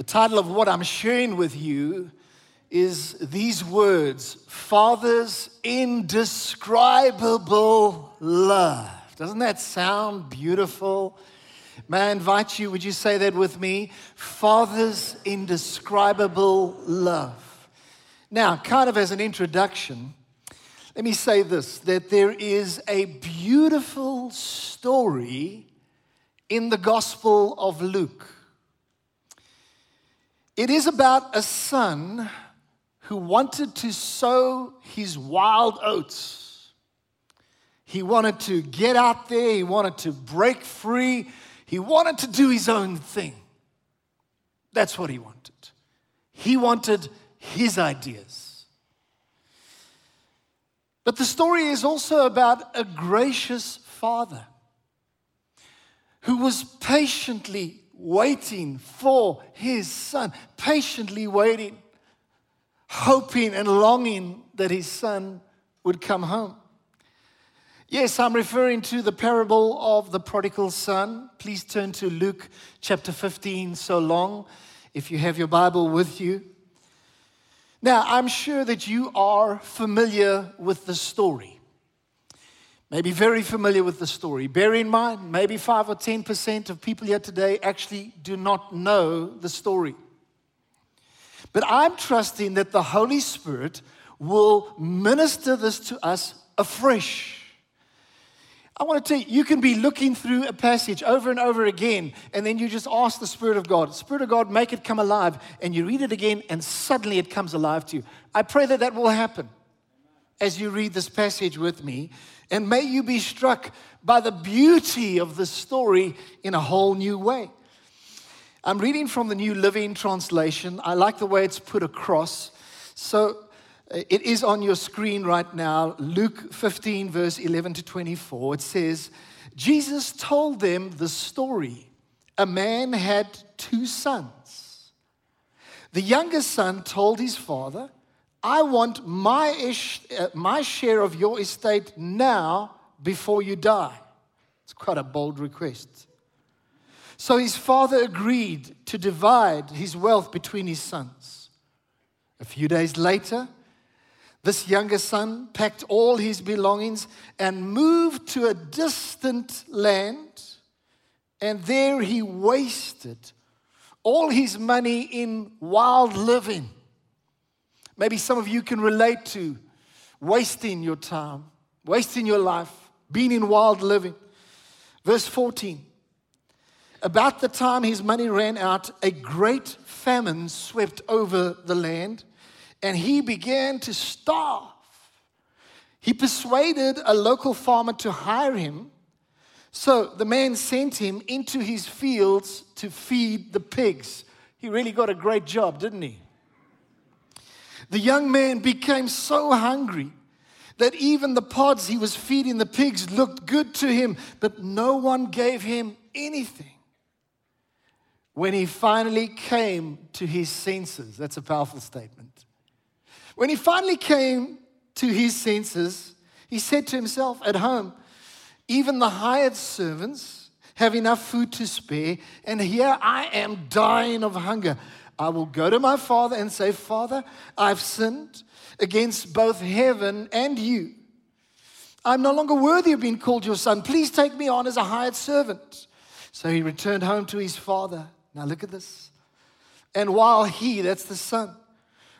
The title of what I'm sharing with you is these words Father's indescribable love. Doesn't that sound beautiful? May I invite you, would you say that with me? Father's indescribable love. Now, kind of as an introduction, let me say this that there is a beautiful story in the Gospel of Luke. It is about a son who wanted to sow his wild oats. He wanted to get out there, he wanted to break free, he wanted to do his own thing. That's what he wanted. He wanted his ideas. But the story is also about a gracious father who was patiently waiting for his son, patiently waiting, hoping and longing that his son would come home. Yes, I'm referring to the parable of the prodigal son. Please turn to Luke chapter 15 so long if you have your Bible with you. Now, I'm sure that you are familiar with the story maybe very familiar with the story. Bear in mind, maybe 5 or 10% of people here today actually do not know the story. But I'm trusting that the Holy Spirit will minister this to us afresh. I want to tell you, you can be looking through a passage over and over again, and then you just ask the Spirit of God, Spirit of God, make it come alive. And you read it again, and suddenly it comes alive to you. I pray that that will happen as you read this passage with me and may you be struck by the beauty of the story in a whole new way. I'm reading from the New Living Translation. I like the way it's put across. So uh, it is on your screen right now, Luke 15, verse 11 to 24. It says, Jesus told them the story. A man had two sons. The youngest son told his father, I want my, ish, uh, my share of your estate now before you die. It's quite a bold request. So his father agreed to divide his wealth between his sons. A few days later, this younger son packed all his belongings and moved to a distant land, and there he wasted all his money in wild living. Maybe some of you can relate to wasting your time, wasting your life, being in wild living. Verse 14. About the time his money ran out, a great famine swept over the land, and he began to starve. He persuaded a local farmer to hire him. So the man sent him into his fields to feed the pigs. He really got a great job, didn't he? The young man became so hungry that even the pods he was feeding the pigs looked good to him, but no one gave him anything. When he finally came to his senses, that's a powerful statement. When he finally came to his senses, he said to himself at home, Even the hired servants have enough food to spare, and here I am dying of hunger. I will go to my father and say, Father, I've sinned against both heaven and you. I'm no longer worthy of being called your son. Please take me on as a hired servant. So he returned home to his father. Now look at this. And while he, that's the son,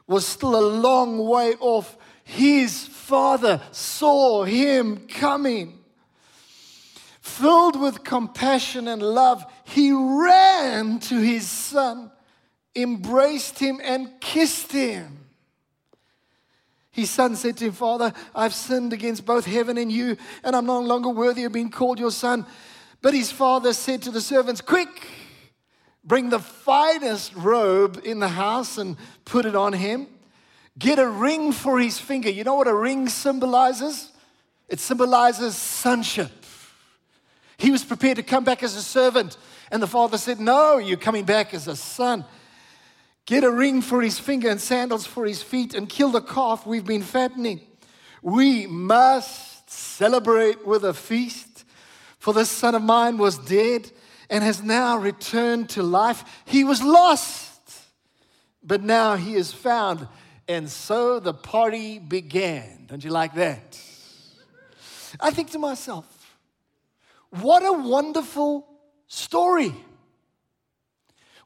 was still a long way off, his father saw him coming. Filled with compassion and love, he ran to his son embraced him and kissed him. His son said to him, Father, I've sinned against both heaven and you, and I'm no longer worthy of being called your son. But his father said to the servants, Quick, bring the finest robe in the house and put it on him. Get a ring for his finger. You know what a ring symbolizes? It symbolizes sonship. He was prepared to come back as a servant, and the father said, No, you're coming back as a son. Get a ring for his finger and sandals for his feet and kill the calf we've been fattening. We must celebrate with a feast, for this son of mine was dead and has now returned to life. He was lost but now he is found. And so the party began. Don't you like that? I think to myself, what a wonderful story.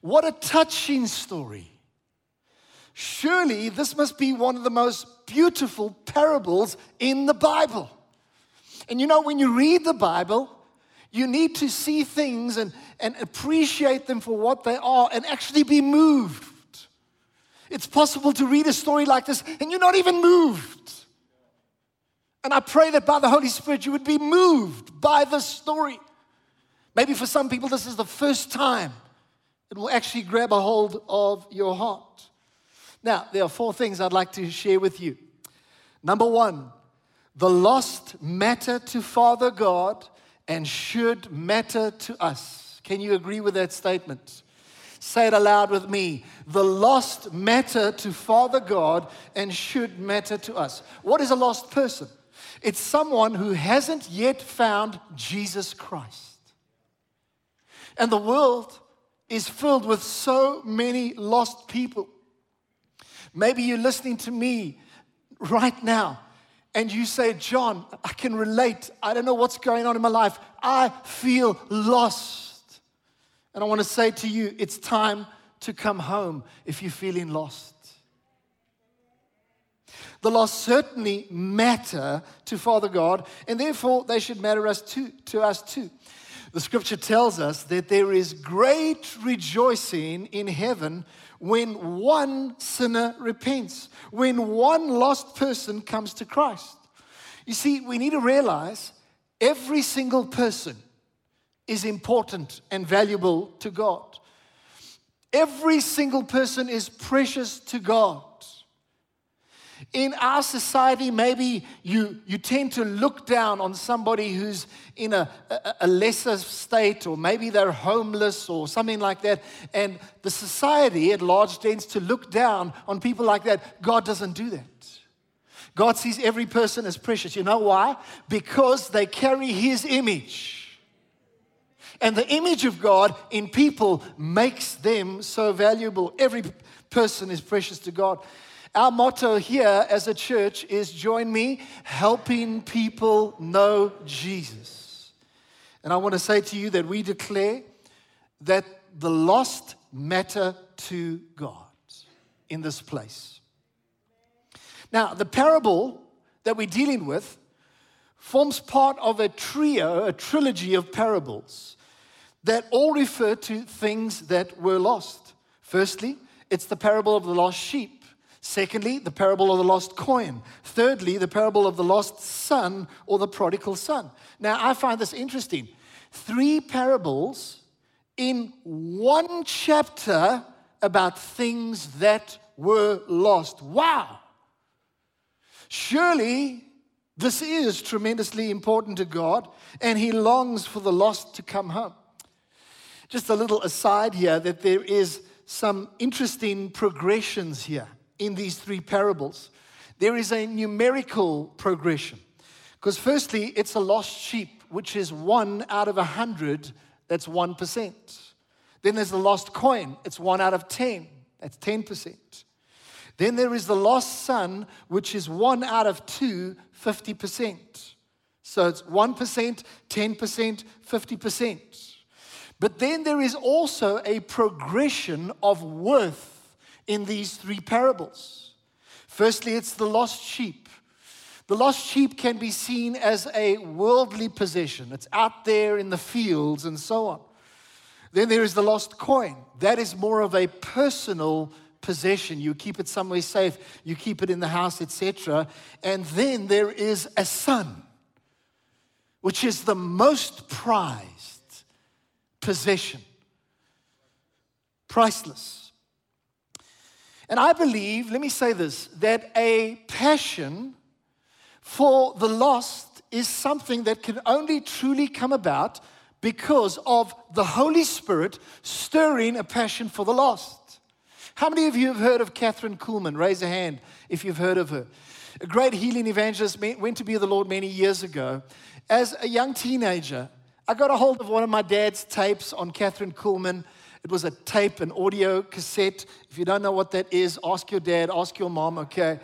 What a touching story. Surely this must be one of the most beautiful parables in the Bible. And you know, when you read the Bible, you need to see things and, and appreciate them for what they are and actually be moved. It's possible to read a story like this and you're not even moved. And I pray that by the Holy Spirit you would be moved by this story. Maybe for some people, this is the first time will actually grab a hold of your heart. Now, there are four things I'd like to share with you. Number one, the lost matter to Father God and should matter to us. Can you agree with that statement? Say it aloud with me. The lost matter to Father God and should matter to us. What is a lost person? It's someone who hasn't yet found Jesus Christ. And the world is filled with so many lost people. Maybe you're listening to me right now and you say, John, I can relate. I don't know what's going on in my life. I feel lost. And I want to say to you, it's time to come home if you're feeling lost. The lost certainly matter to Father God, and therefore they should matter us too, to us too. The scripture tells us that there is great rejoicing in heaven when one sinner repents, when one lost person comes to Christ. You see, we need to realize every single person is important and valuable to God. Every single person is precious to God. In our society, maybe you, you tend to look down on somebody who's in a, a, a, lesser state, or maybe they're homeless or something like that. And the society at large tends to look down on people like that. God doesn't do that. God sees every person as precious. You know why? Because they carry His image. And the image of God in people makes them so valuable. Every person is precious to God. Our motto here as a church is join me, helping people know Jesus. And I want to say to you that we declare that the lost matter to God in this place. Now, the parable that we're dealing with forms part of a trio, a trilogy of parables that all refer to things that were lost. Firstly, it's the parable of the lost sheep. Secondly, the parable of the lost coin. Thirdly, the parable of the lost son or the prodigal son. Now, I find this interesting. Three parables in one chapter about things that were lost. Wow! Surely this is tremendously important to God, and He longs for the lost to come home. Just a little aside here that there is some interesting progressions here in these three parables. There is a numerical progression. Because, firstly, it's a lost sheep, which is one out of a hundred, that's 1%. Then there's the lost coin, it's one out of 10, that's 10%. Then there is the lost son, which is one out of two, 50%. So it's 1%, 10%, 50%. But then there is also a progression of worth in these three parables. Firstly, it's the lost sheep. The lost sheep can be seen as a worldly possession, it's out there in the fields and so on. Then there is the lost coin. That is more of a personal possession. You keep it somewhere safe, you keep it in the house, etc. And then there is a son, which is the most prized possession. Priceless. And I believe, let me say this, that a passion for the lost is something that can only truly come about because of the Holy Spirit stirring a passion for the lost. How many of you have heard of Kathryn Kuhlman? Raise a hand if you've heard of her. A great healing evangelist, went to be the Lord many years ago. As a young teenager, I got a hold of one of my dad's tapes on Kathryn Kuhlman It was a tape, an audio cassette. If you don't know what that is, ask your dad, ask your mom, okay?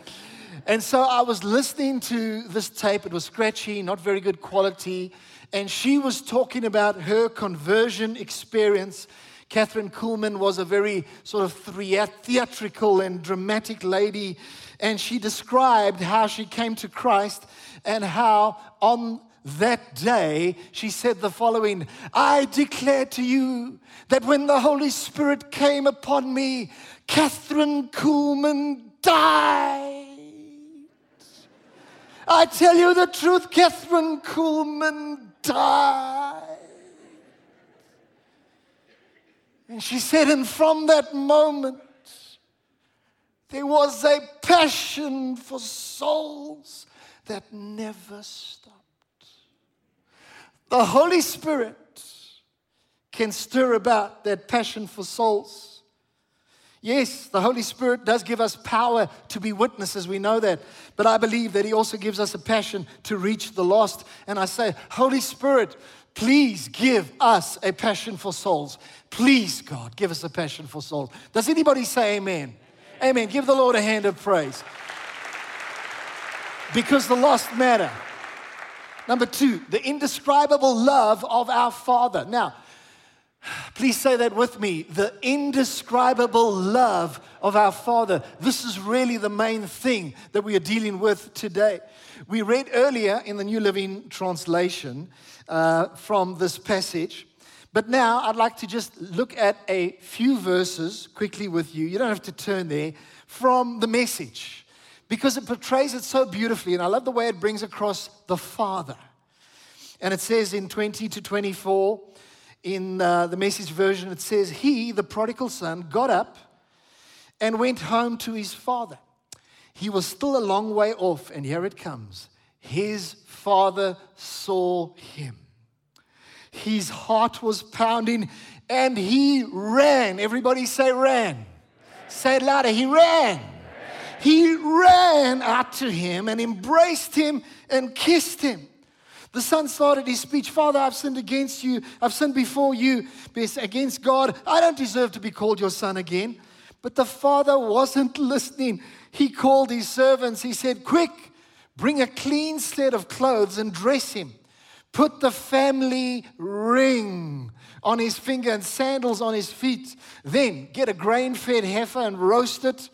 And so I was listening to this tape. It was scratchy, not very good quality. And she was talking about her conversion experience. Kathryn Kuhlman was a very sort of theatrical and dramatic lady. And she described how she came to Christ and how on that day she said the following I declare to you that when the Holy Spirit came upon me, Kathryn Kuhlman died. I tell you the truth, Kathryn Kuhlman died. And she said, and from that moment, there was a passion for souls that never stopped. The Holy Spirit can stir about that passion for souls. Yes, the Holy Spirit does give us power to be witnesses. We know that. But I believe that He also gives us a passion to reach the lost. And I say, Holy Spirit, please give us a passion for souls. Please, God, give us a passion for souls. Does anybody say amen? Amen. amen. Give the Lord a hand of praise. Because the lost matter. Number two, the indescribable love of our Father. Now, Please say that with me. The indescribable love of our Father. This is really the main thing that we are dealing with today. We read earlier in the New Living Translation uh, from this passage, but now I'd like to just look at a few verses quickly with you. You don't have to turn there from the message because it portrays it so beautifully, and I love the way it brings across the Father. And it says in 20 to 24, in uh, the message version, it says, He, the prodigal son, got up and went home to his father. He was still a long way off, and here it comes. His father saw him. His heart was pounding, and he ran. Everybody say, ran. Say it louder. He ran. He ran out to him and embraced him and kissed him. The son started his speech Father, I've sinned against you. I've sinned before you, against God. I don't deserve to be called your son again. But the father wasn't listening. He called his servants. He said, Quick, bring a clean set of clothes and dress him. Put the family ring on his finger and sandals on his feet. Then get a grain fed heifer and roast it.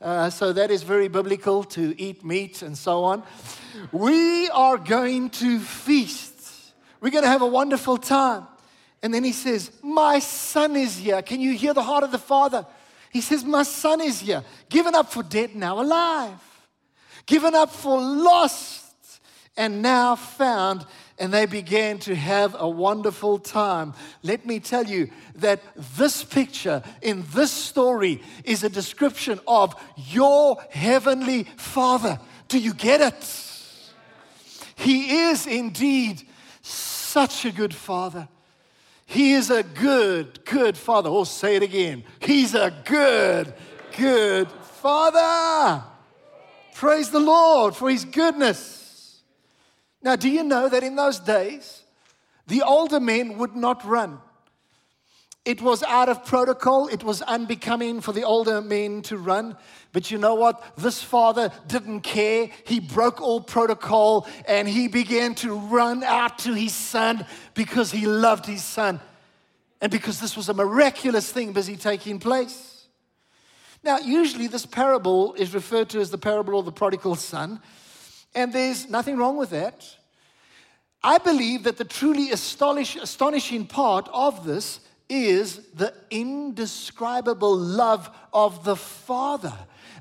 Uh, so that is very biblical to eat meat and so on. We are going to feast. We're going to have a wonderful time. And then he says, My son is here. Can you hear the heart of the Father? He says, My son is here, given up for dead, now alive, given up for lost, and now found. And they began to have a wonderful time. Let me tell you that this picture in this story is a description of your heavenly Father. Do you get it? He is indeed such a good father. He is a good, good father. Oh, say it again. He's a good, good father. Praise the Lord for his goodness. Now, do you know that in those days, the older men would not run? It was out of protocol. It was unbecoming for the older men to run. But you know what? This father didn't care. He broke all protocol and he began to run out to his son because he loved his son and because this was a miraculous thing busy taking place. Now, usually this parable is referred to as the parable of the prodigal son, and there's nothing wrong with that. I believe that the truly astonish, astonishing part of this is the indescribable love of the Father.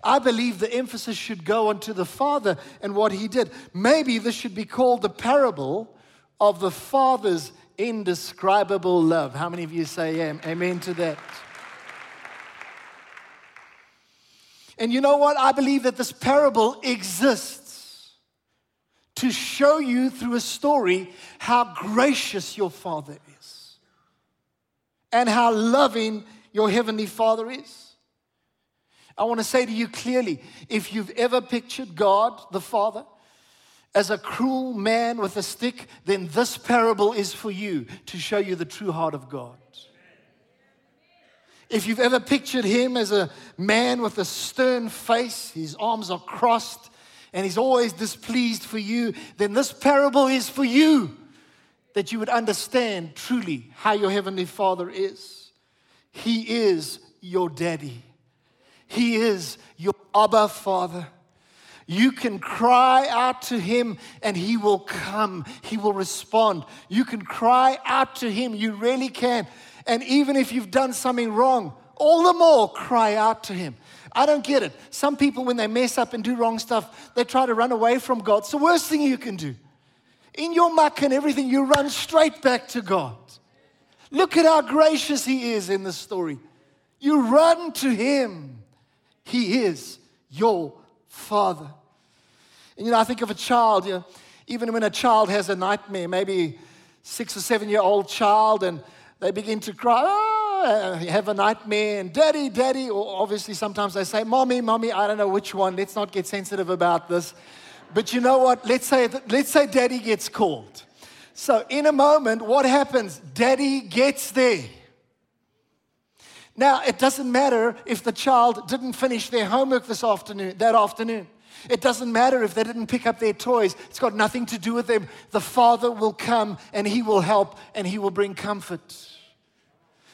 I believe the emphasis should go onto the Father and what He did. Maybe this should be called the parable of the Father's indescribable love. How many of you say amen to that? And you know what? I believe that this parable exists to show you through a story how gracious your Father is and how loving your Heavenly Father is. I want to say to you clearly if you've ever pictured God, the Father, as a cruel man with a stick, then this parable is for you to show you the true heart of God. If you've ever pictured him as a man with a stern face, his arms are crossed, and he's always displeased for you, then this parable is for you that you would understand truly how your Heavenly Father is. He is your daddy, He is your Abba Father. You can cry out to him and he will come. He will respond. You can cry out to him. You really can. And even if you've done something wrong, all the more cry out to him. I don't get it. Some people, when they mess up and do wrong stuff, they try to run away from God. It's the worst thing you can do. In your muck and everything, you run straight back to God. Look at how gracious He is in the story. You run to Him. He is your Father. And you know, I think of a child, you know, even when a child has a nightmare, maybe six or seven year old child, and they begin to cry, oh, Uh, have a nightmare, and daddy, daddy, or obviously sometimes they say, mommy, mommy, I don't know which one, let's not get sensitive about this. But you know what? Let's say, let's say daddy gets called. So in a moment, what happens? Daddy gets there. Now, it doesn't matter if the child didn't finish their homework this afternoon, that afternoon. It doesn't matter if they didn't pick up their toys. It's got nothing to do with them. The Father will come and He will help and He will bring comfort.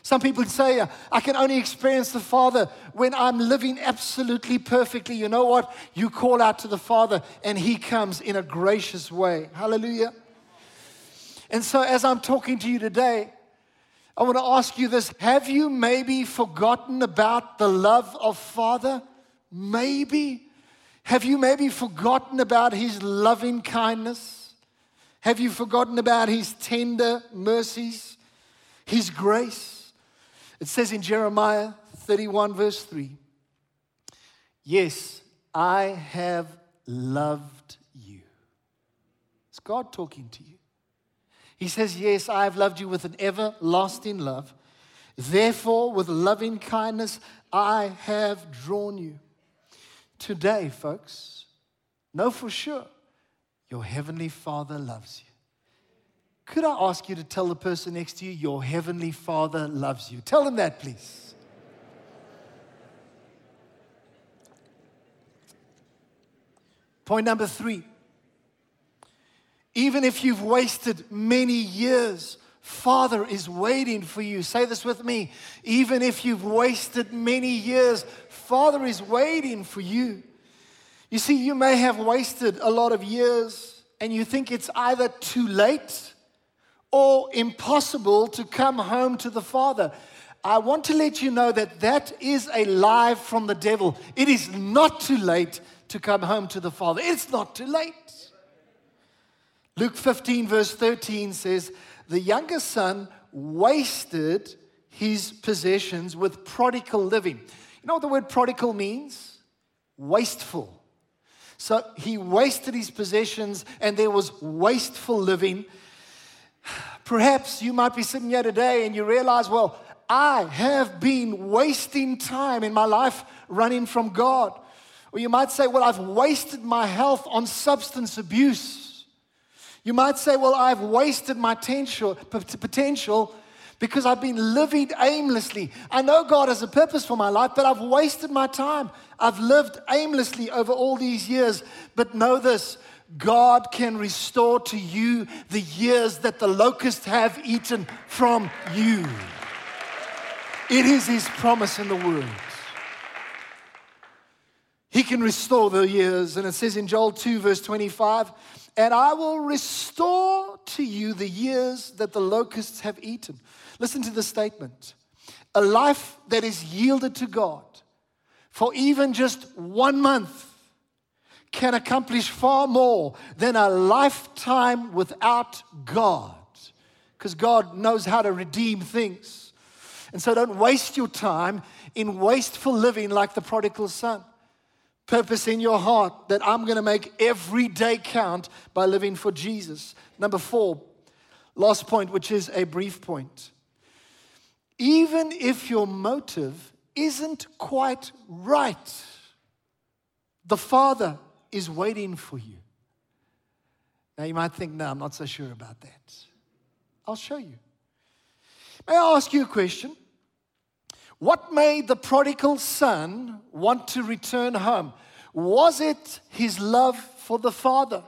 Some people say, uh, I can only experience the Father when I'm living absolutely perfectly. You know what? You call out to the Father and He comes in a gracious way. Hallelujah. And so, as I'm talking to you today, I want to ask you this Have you maybe forgotten about the love of Father? Maybe. Have you maybe forgotten about His loving kindness? Have you forgotten about His tender mercies, His grace? It says in Jeremiah 31, verse 3 Yes, I have loved you. It's God talking to you. He says, Yes, I have loved you with an everlasting love. Therefore, with loving kindness, I have drawn you. Today, folks, know for sure your Heavenly Father loves you. Could I ask you to tell the person next to you, Your Heavenly Father loves you? Tell them that, please. Point number three even if you've wasted many years, Father is waiting for you. Say this with me. Even if you've wasted many years, Father is waiting for you. You see, you may have wasted a lot of years and you think it's either too late or impossible to come home to the Father. I want to let you know that that is a lie from the devil. It is not too late to come home to the Father. It's not too late. Luke 15, verse 13 says, The younger son wasted his possessions with prodigal living. You know what the word prodigal means? Wasteful. So he wasted his possessions and there was wasteful living. Perhaps you might be sitting here today and you realize, well, I have been wasting time in my life running from God. Or you might say, well, I've wasted my health on substance abuse. You might say, Well, I've wasted my potential, potential because I've been living aimlessly. I know God has a purpose for my life, but I've wasted my time. I've lived aimlessly over all these years. But know this God can restore to you the years that the locusts have eaten from you. It is His promise in the Word. He can restore the years. And it says in Joel 2, verse 25, and I will restore to you the years that the locusts have eaten. Listen to the statement a life that is yielded to God for even just one month can accomplish far more than a lifetime without God. Because God knows how to redeem things. And so don't waste your time in wasteful living like the prodigal son purpose in your heart that I'm going to make every day count by living for Jesus. Number four, last point, which is a brief point. Even if your motive isn't quite right, the Father is waiting for you. Now you might think, no, I'm not so sure about that. I'll show you. May I ask you a question? What made the prodigal son want to return home? Was it his love for the father?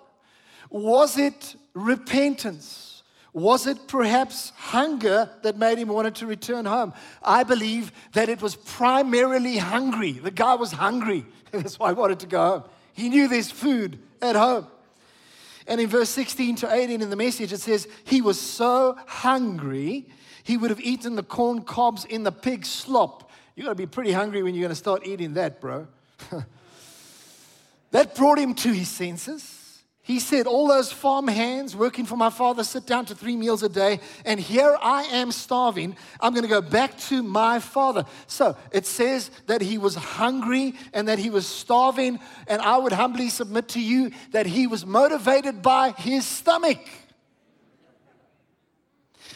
Was it repentance? Was it perhaps hunger that made him want to return home? I believe that it was primarily hungry. The guy was hungry. That's why he wanted to go home. He knew there's food at home. And in verse 16 to 18 in the message, it says, He was so hungry, he would have eaten the corn cobs in the pig slop. You got to be pretty hungry when you're going to start eating that, bro. that brought him to his senses. He said, All those farm hands working for my father sit down to three meals a day, and here I am starving. I'm going to go back to my father. So it says that he was hungry and that he was starving, and I would humbly submit to you that he was motivated by his stomach.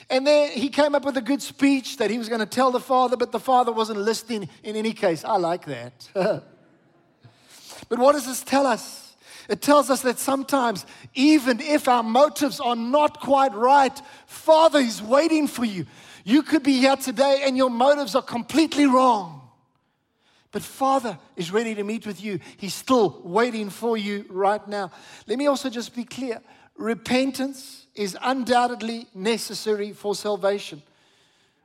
And then he came up with a good speech that he was going to tell the father, but the father wasn't listening in any case. I like that. but what does this tell us? It tells us that sometimes, even if our motives are not quite right, Father is waiting for you. You could be here today and your motives are completely wrong. But Father is ready to meet with you. He's still waiting for you right now. Let me also just be clear repentance is undoubtedly necessary for salvation.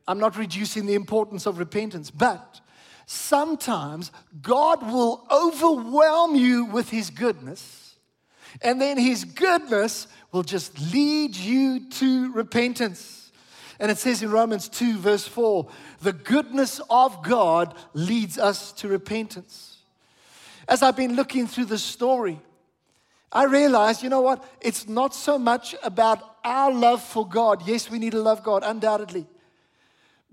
I'm not reducing the importance of repentance, but sometimes God will overwhelm you with His goodness, and then His goodness will just lead you to repentance. And it says in Romans 2, verse 4, the goodness of God leads us to repentance. As I've been looking through the story, I realized, you know what? It's not so much about our love for God. Yes, we need to love God, undoubtedly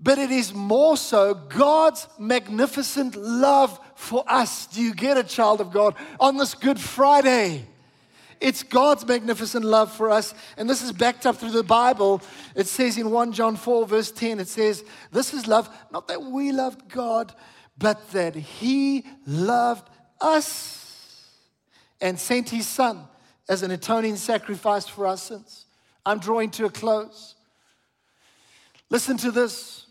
but it is more so God's magnificent love for us. Do you get it, child of God? On this Good Friday. It's God's magnificent love for us. And this is backed up through the Bible. It says in 1 John 4, verse 10, it says, This is love, not that we loved God, but that He loved us and sent His Son as an atoning sacrifice for our sins. I'm drawing to a close. Listen to this.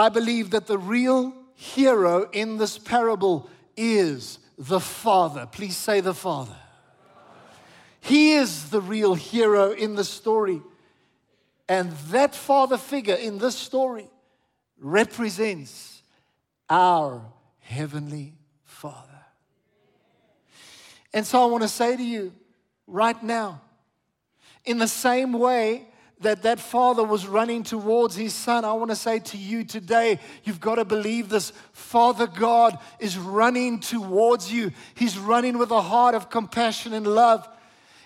I believe that the real hero in this parable is the Father. Please say the Father. He is the real hero in the story. And that father figure in this story represents our Heavenly Father. And so I want to say to you right now, in the same way that that father was running towards his son. I want to say to you today, you've got to believe this. Father God is running towards you. He's running with a heart of compassion and love.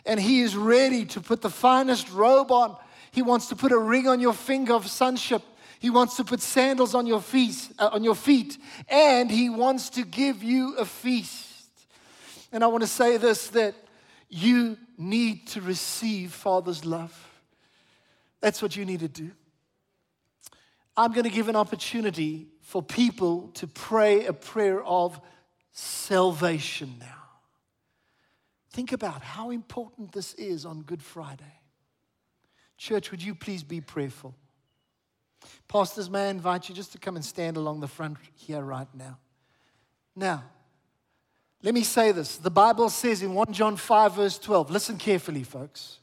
And he is ready to put the finest robe on. He wants to put a ring on your finger of sonship. He wants to put sandals on your feet, uh, on your feet, and he wants to give you a feast. And I want to say this that you need to receive Father's love. That's what you need to do. I'm going to give an opportunity for people to pray a prayer of salvation now. Think about how important this is on Good Friday. Church, would you please be prayerful? Pastors, may I invite you just to come and stand along the front here right now. Now, let me say this. The Bible says in 1 John 5, verse 12, listen carefully, folks.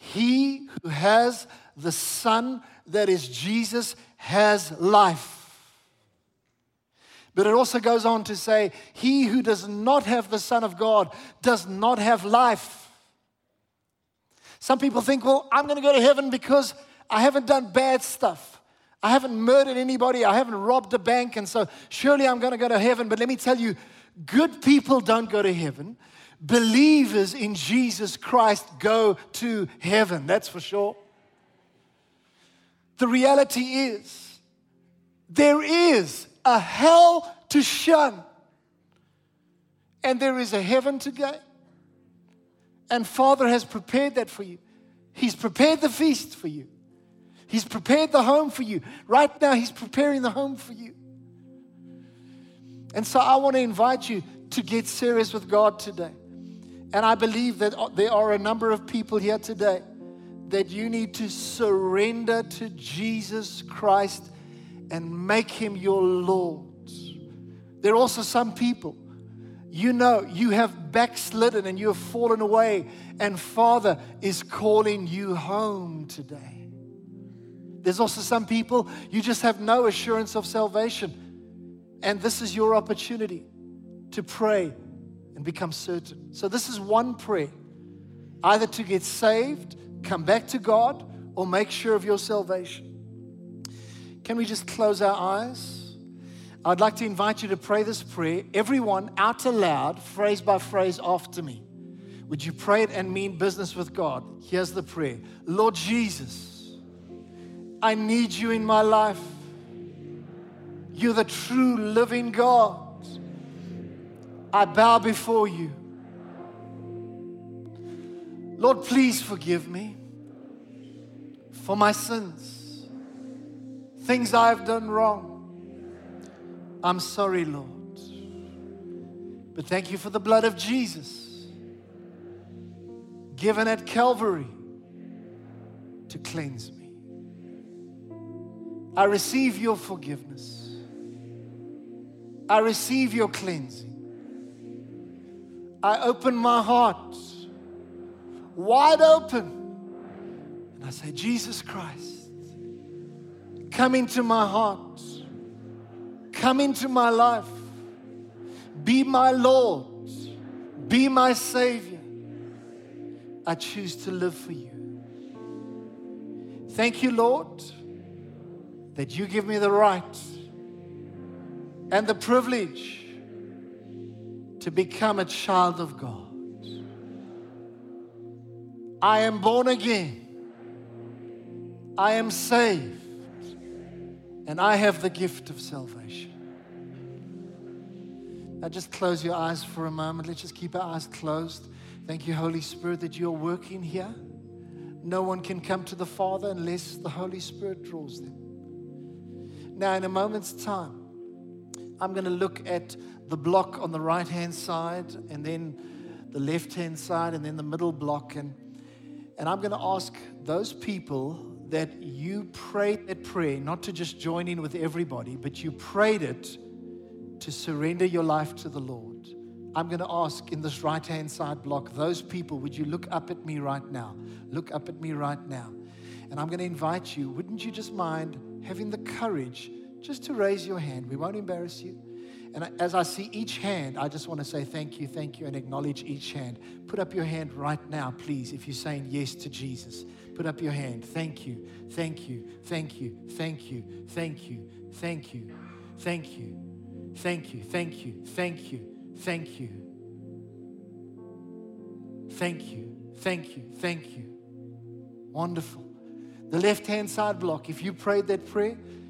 He who has the Son, that is Jesus, has life. But it also goes on to say, He who does not have the Son of God does not have life. Some people think, well, I'm going to go to heaven because I haven't done bad stuff. I haven't murdered anybody. I haven't robbed a bank. And so surely I'm going to go to heaven. But let me tell you, good people don't go to heaven believers in Jesus Christ go to heaven, that's for sure. The reality is, there is a hell to shun, and there is a heaven to go. And Father has prepared that for you. He's prepared the feast for you. He's prepared the home for you. Right now, He's preparing the home for you. And so I want to invite you to get serious with God today. And I believe that uh, there are a number of people here today that you need to surrender to Jesus Christ and make him your Lord. There are also some people, you know, you have backslidden and you have fallen away, and Father is calling you home today. There's also some people, you just have no assurance of salvation, and this is your opportunity to pray and become certain. So, this is one prayer either to get saved, come back to God, or make sure of your salvation. Can we just close our eyes? I'd like to invite you to pray this prayer, everyone out aloud, phrase by phrase after me. Would you pray it and mean business with God? Here's the prayer Lord Jesus, I need you in my life. You're the true living God. I bow before you. Lord, please forgive me for my sins, things I've done wrong. I'm sorry, Lord. But thank you for the blood of Jesus given at Calvary to cleanse me. I receive your forgiveness. I receive your cleansing. I open my heart wide open and I say, Jesus Christ, come into my heart, come into my life, be my Lord, be my Savior. I choose to live for you. Thank you, Lord, that you give me the right and the privilege to become a child of God. I am born again. I am saved. And I have the gift of salvation. Now, just close your eyes for a moment. Let's just keep our eyes closed. Thank you, Holy Spirit, that you're working here. No one can come to the Father unless the Holy Spirit draws them. Now, in a moment's time, I'm going to look at the block on the right hand side, and then the left hand side, and then the middle block. And, and I'm going to ask those people that you prayed that prayer, not to just join in with everybody, but you prayed it to surrender your life to the Lord. I'm going to ask in this right hand side block, those people, would you look up at me right now? Look up at me right now. And I'm going to invite you, wouldn't you just mind having the courage just to raise your hand? We won't embarrass you. And as I see each hand, I just want to say thank you, thank you, and acknowledge each hand. Put up your hand right now, please, if you're saying yes to Jesus. Put up your hand. Thank you, thank you, thank you, thank you, thank you, thank you, thank you, thank you, thank you, thank you, thank you, thank you, thank you, thank you. Wonderful. The left hand side block, if you prayed that prayer,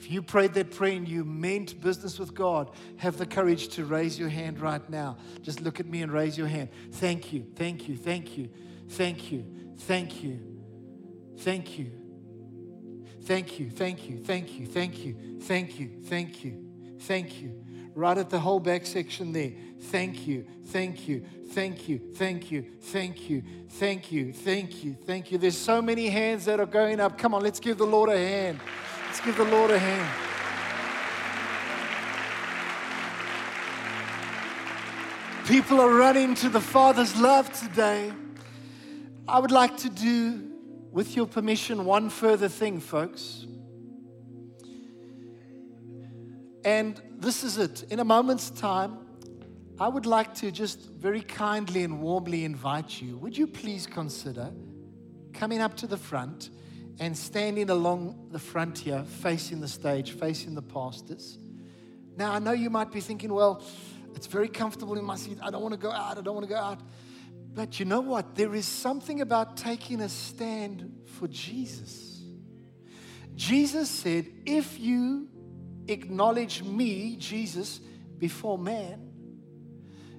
If you prayed that prayer and you meant business with God, have the courage to raise your hand right now. Just look at me and raise your hand. Thank you, thank you, thank you, thank you, thank you, thank you, thank you, thank you, thank you, thank you, thank you, thank you, thank you. Right at the whole back section there. Thank you, thank you, thank you, thank you, thank you, thank you, thank you, thank you. There's so many hands that are going up. Come on, let's give the Lord a hand. Give the Lord a hand. People are running to the Father's love today. I would like to do, with your permission, one further thing, folks. And this is it. In a moment's time, I would like to just very kindly and warmly invite you. Would you please consider coming up to the front? And standing along the front here, facing the stage, facing the pastors. Now, I know you might be thinking, well, it's very comfortable in my seat. I don't want to go out. I don't want to go out. But you know what? There is something about taking a stand for Jesus. Jesus said, if you acknowledge me, Jesus, before man,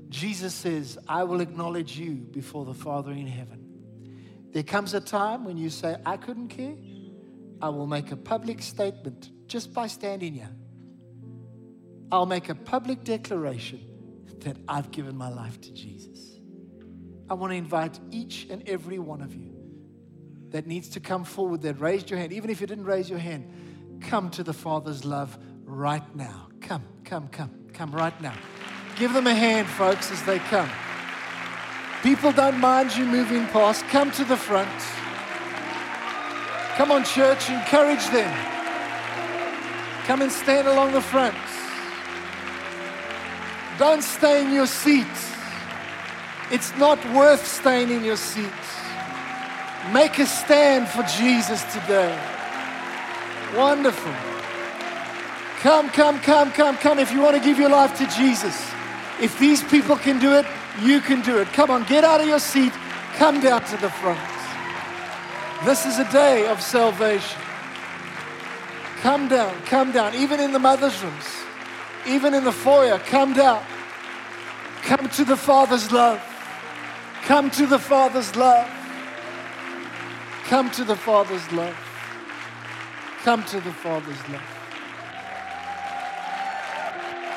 Jesus says, I will acknowledge you before the Father in heaven. There comes a time when you say, I couldn't care. I will make a public statement just by standing here. I'll make a public declaration that I've given my life to Jesus. I want to invite each and every one of you that needs to come forward, that raised your hand, even if you didn't raise your hand, come to the Father's love right now. Come, come, come, come right now. Give them a hand, folks, as they come. People don't mind you moving past. Come to the front. Come on, church, encourage them. Come and stand along the front. Don't stay in your seat. It's not worth staying in your seat. Make a stand for Jesus today. Wonderful. Come, come, come, come, come. If you want to give your life to Jesus, if these people can do it, you can do it. Come on, get out of your seat, come down to the front. This is a day of salvation. Come down, come down, even in the mother's rooms, even in the foyer, come down. Come to the Father's love. Come to the Father's love. Come to the Father's love. Come to the Father's love.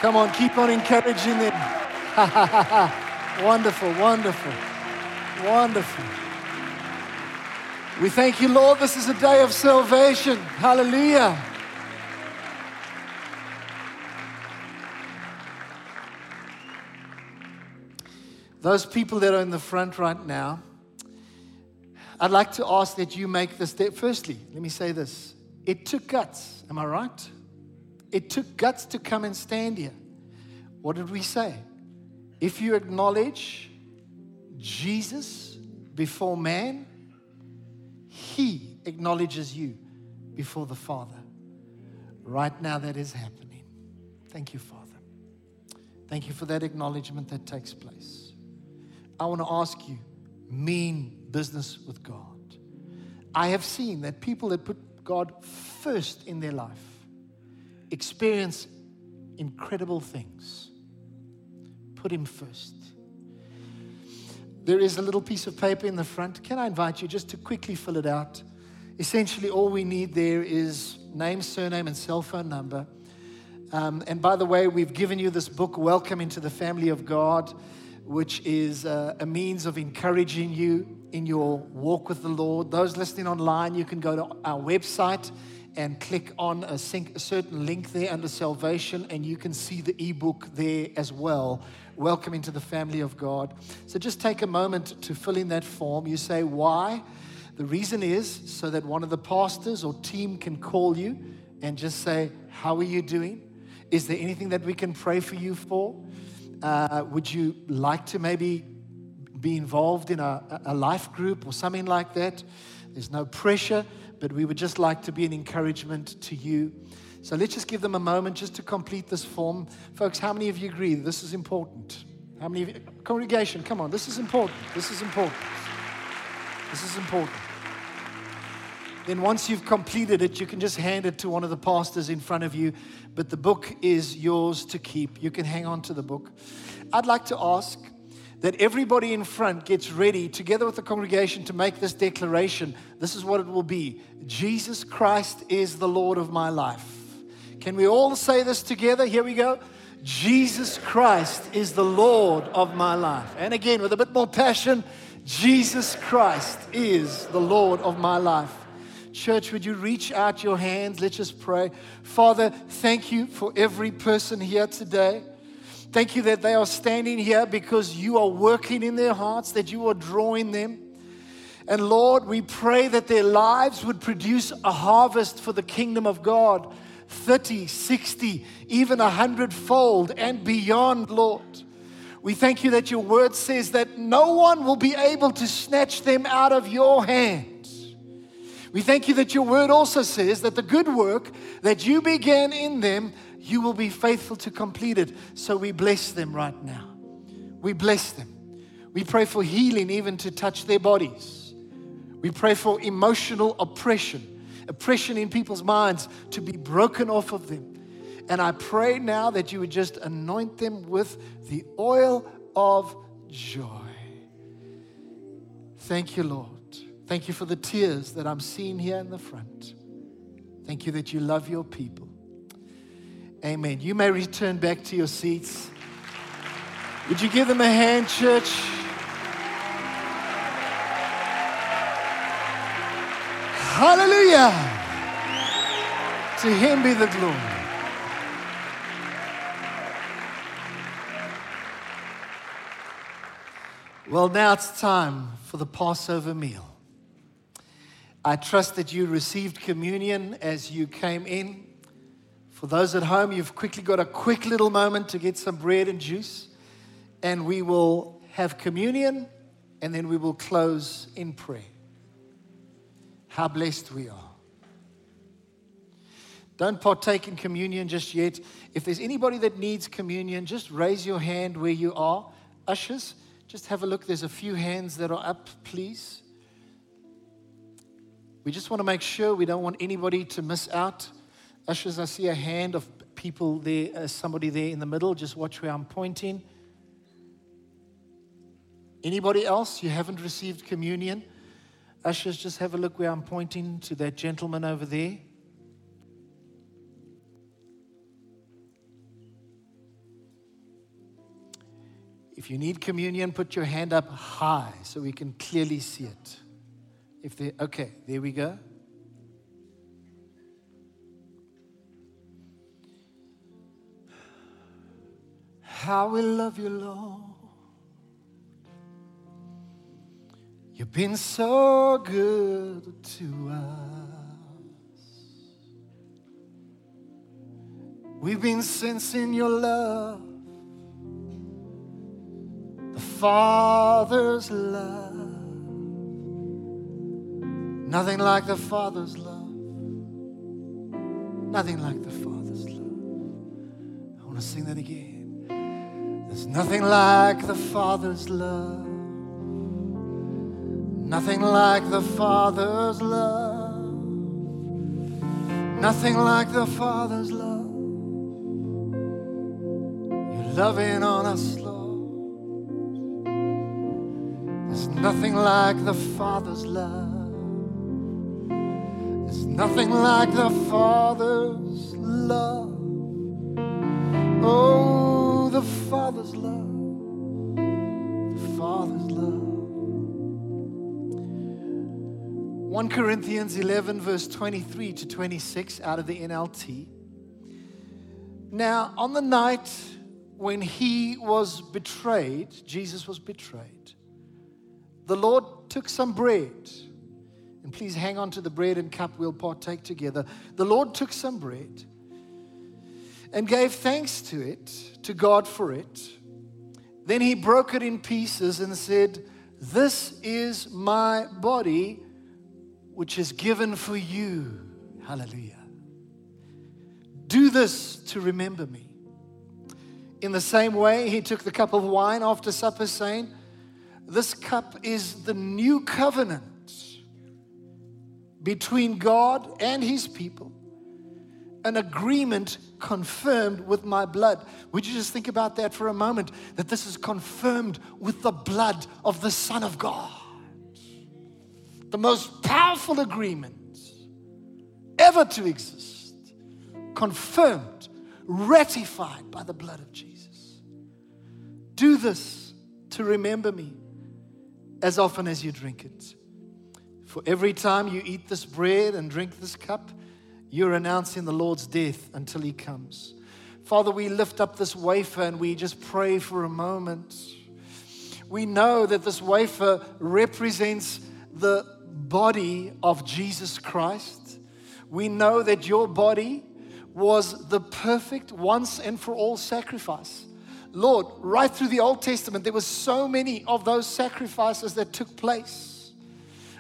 Come on, keep on encouraging them. wonderful, wonderful, wonderful. We thank you, Lord. This is a day of salvation. Hallelujah. Those people that are in the front right now, I'd like to ask that you make this step. Firstly, let me say this it took guts, am I right? It took guts to come and stand here. What did we say? If you acknowledge Jesus before man, he acknowledges you before the Father. Right now, that is happening. Thank you, Father. Thank you for that acknowledgement that takes place. I want to ask you mean business with God. I have seen that people that put God first in their life experience incredible things. Put Him first. There is a little piece of paper in the front. Can I invite you just to quickly fill it out? Essentially, all we need there is name, surname, and cell phone number. Um, and by the way, we've given you this book, Welcome into the Family of God, which is uh, a means of encouraging you in your walk with the Lord. Those listening online, you can go to our website and click on a, a certain link there under salvation, and you can see the ebook there as well. Welcome into the family of God. So just take a moment to fill in that form. You say, Why? The reason is so that one of the pastors or team can call you and just say, How are you doing? Is there anything that we can pray for you for? Uh, would you like to maybe be involved in a, a life group or something like that? There's no pressure but we would just like to be an encouragement to you. So let's just give them a moment just to complete this form. Folks, how many of you agree this is important? How many of you, congregation, come on, this is important. This is important. This is important. Then, once you've completed it, you can just hand it to one of the pastors in front of you. But the book is yours to keep. You can hang on to the book. I'd like to ask that everybody in front gets ready together with the congregation to make this declaration. This is what it will be Jesus Christ is the Lord of my life. Can we all say this together? Here we go. Jesus Christ is the Lord of my life. And again, with a bit more passion, Jesus Christ is the Lord of my life. Church, would you reach out your hands? Let's just pray. Father, thank you for every person here today. Thank you that they are standing here because you are working in their hearts, that you are drawing them. And Lord, we pray that their lives would produce a harvest for the kingdom of God 30, 60, even a hundredfold and beyond, Lord. We thank you that your word says that no one will be able to snatch them out of your hand. We thank you that your word also says that the good work that you began in them, you will be faithful to complete it. So we bless them right now. We bless them. We pray for healing, even to touch their bodies. We pray for emotional oppression, oppression in people's minds to be broken off of them. And I pray now that you would just anoint them with the oil of joy. Thank you, Lord. Thank you for the tears that I'm seeing here in the front. Thank you that you love your people. Amen. You may return back to your seats. Would you give them a hand, church? Hallelujah. To him be the glory. Well, now it's time for the Passover meal. I trust that you received communion as you came in. For those at home, you've quickly got a quick little moment to get some bread and juice, and we will have communion, and then we will close in prayer. How blessed we are. Don't partake in communion just yet. If there's anybody that needs communion, just raise your hand where you are. Ushers, just have a look. There's a few hands that are up, please. We just want to make sure we don't want anybody to miss out. Ushers, I see a hand of people there, uh, somebody there in the middle. Just watch where I'm pointing. Anybody else? You haven't received communion? Ushers, just have a look where I'm pointing to that gentleman over there. If you need communion, put your hand up high so we can clearly see it. If they okay, there we go. How we love you, Lord. You've been so good to us. We've been sensing your love, the Father's love. Nothing like the Father's love. Nothing like the Father's love. I want to sing that again. There's nothing like the Father's love. Nothing like the Father's love. Nothing like the Father's love. You're loving on us, Lord. There's nothing like the Father's love. There's nothing like the Father's love. Oh, Father's love. The Father's love. 1 Corinthians 11, verse 23 to 26 out of the NLT. Now, on the night when he was betrayed, Jesus was betrayed, the Lord took some bread. And please hang on to the bread and cup, we'll partake together. The Lord took some bread and gave thanks to it, to God for it. Then he broke it in pieces and said, This is my body which is given for you. Hallelujah. Do this to remember me. In the same way, he took the cup of wine after supper, saying, This cup is the new covenant between God and his people, an agreement confirmed with my blood. Would you just think about that for a moment? That this is confirmed with the blood of the Son of God the most powerful agreement ever to exist, confirmed, ratified by the blood of Jesus. Do this to remember me as often as you drink it. For every time you eat this bread and drink this cup, you're announcing the Lord's death until he comes. Father, we lift up this wafer and we just pray for a moment. We know that this wafer represents the body of Jesus Christ. We know that your body was the perfect once and for all sacrifice. Lord, right through the Old Testament, there were so many of those sacrifices that took place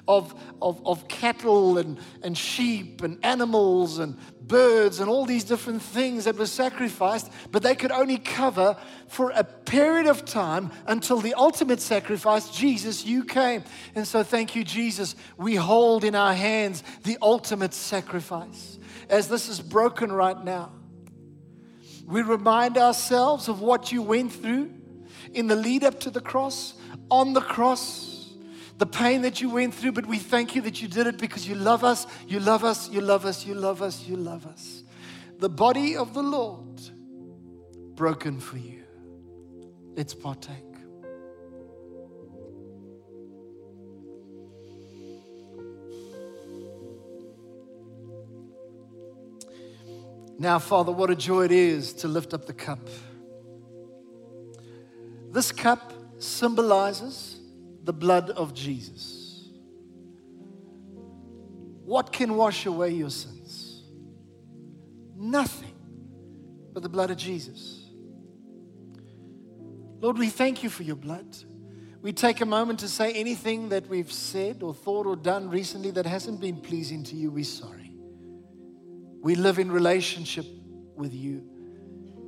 of, of, of cattle and, and sheep and animals and birds and all these different things that were sacrificed, but they could only cover for a period of time until the ultimate sacrifice, Jesus, you came. And so, thank you, Jesus. We hold in our hands the ultimate sacrifice. As this is broken right now, We remind ourselves of what you went through in the lead up to the cross, on the cross, the pain that you went through, but we thank you that you did it because you love us, you love us, you love us, you love us, you love us. The body of the Lord broken for you. Let's partake. Now, Father, what a joy it is to lift up the cup. This cup symbolizes the blood of Jesus. What can wash away your sins? Nothing but the blood of Jesus. Lord, we thank you for your blood. We take a moment to say anything that we've said or thought or done recently that hasn't been pleasing to you, we're sorry. We live in relationship with you.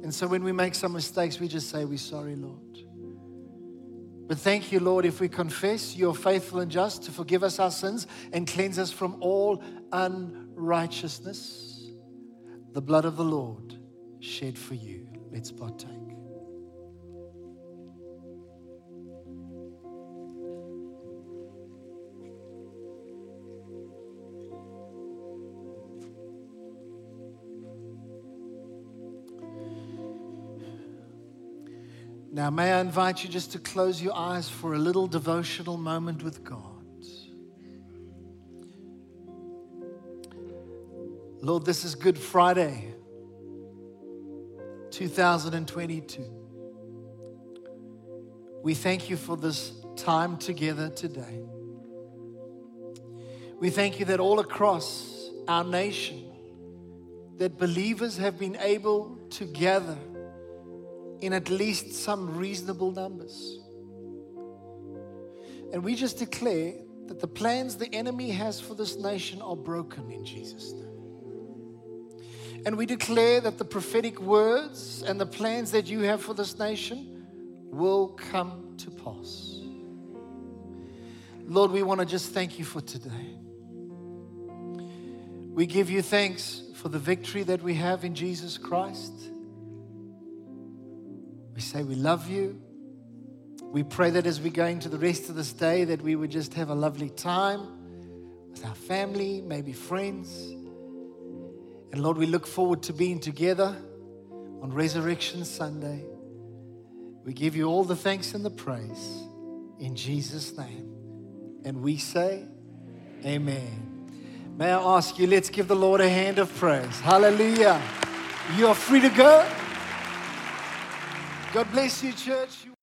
And so when we make some mistakes, we just say, We're sorry, Lord. But thank you, Lord, if we confess, you're faithful and just to forgive us our sins and cleanse us from all unrighteousness. The blood of the Lord shed for you. Let's partake. Now, may I invite you just to close your eyes for a little devotional moment with God. Lord, this is Good Friday, 2022. We thank you for this time together today. We thank you that all across our nation, that believers have been able to gather in at least some reasonable numbers. And we just declare that the plans the enemy has for this nation are broken in Jesus' name. And we declare that the prophetic words and the plans that you have for this nation will come to pass. Lord, we want to just thank you for today. We give you thanks for the victory that we have in Jesus Christ. We say we love you. We pray that as we go into the rest of this day that we would just have a lovely time with our family, maybe friends. And Lord, we look forward to being together on Resurrection Sunday. We give you all the thanks and the praise in Jesus' name. And we say, Amen. May I ask you, let's give the Lord a hand of praise. Hallelujah. You are free to go. God bless you, church.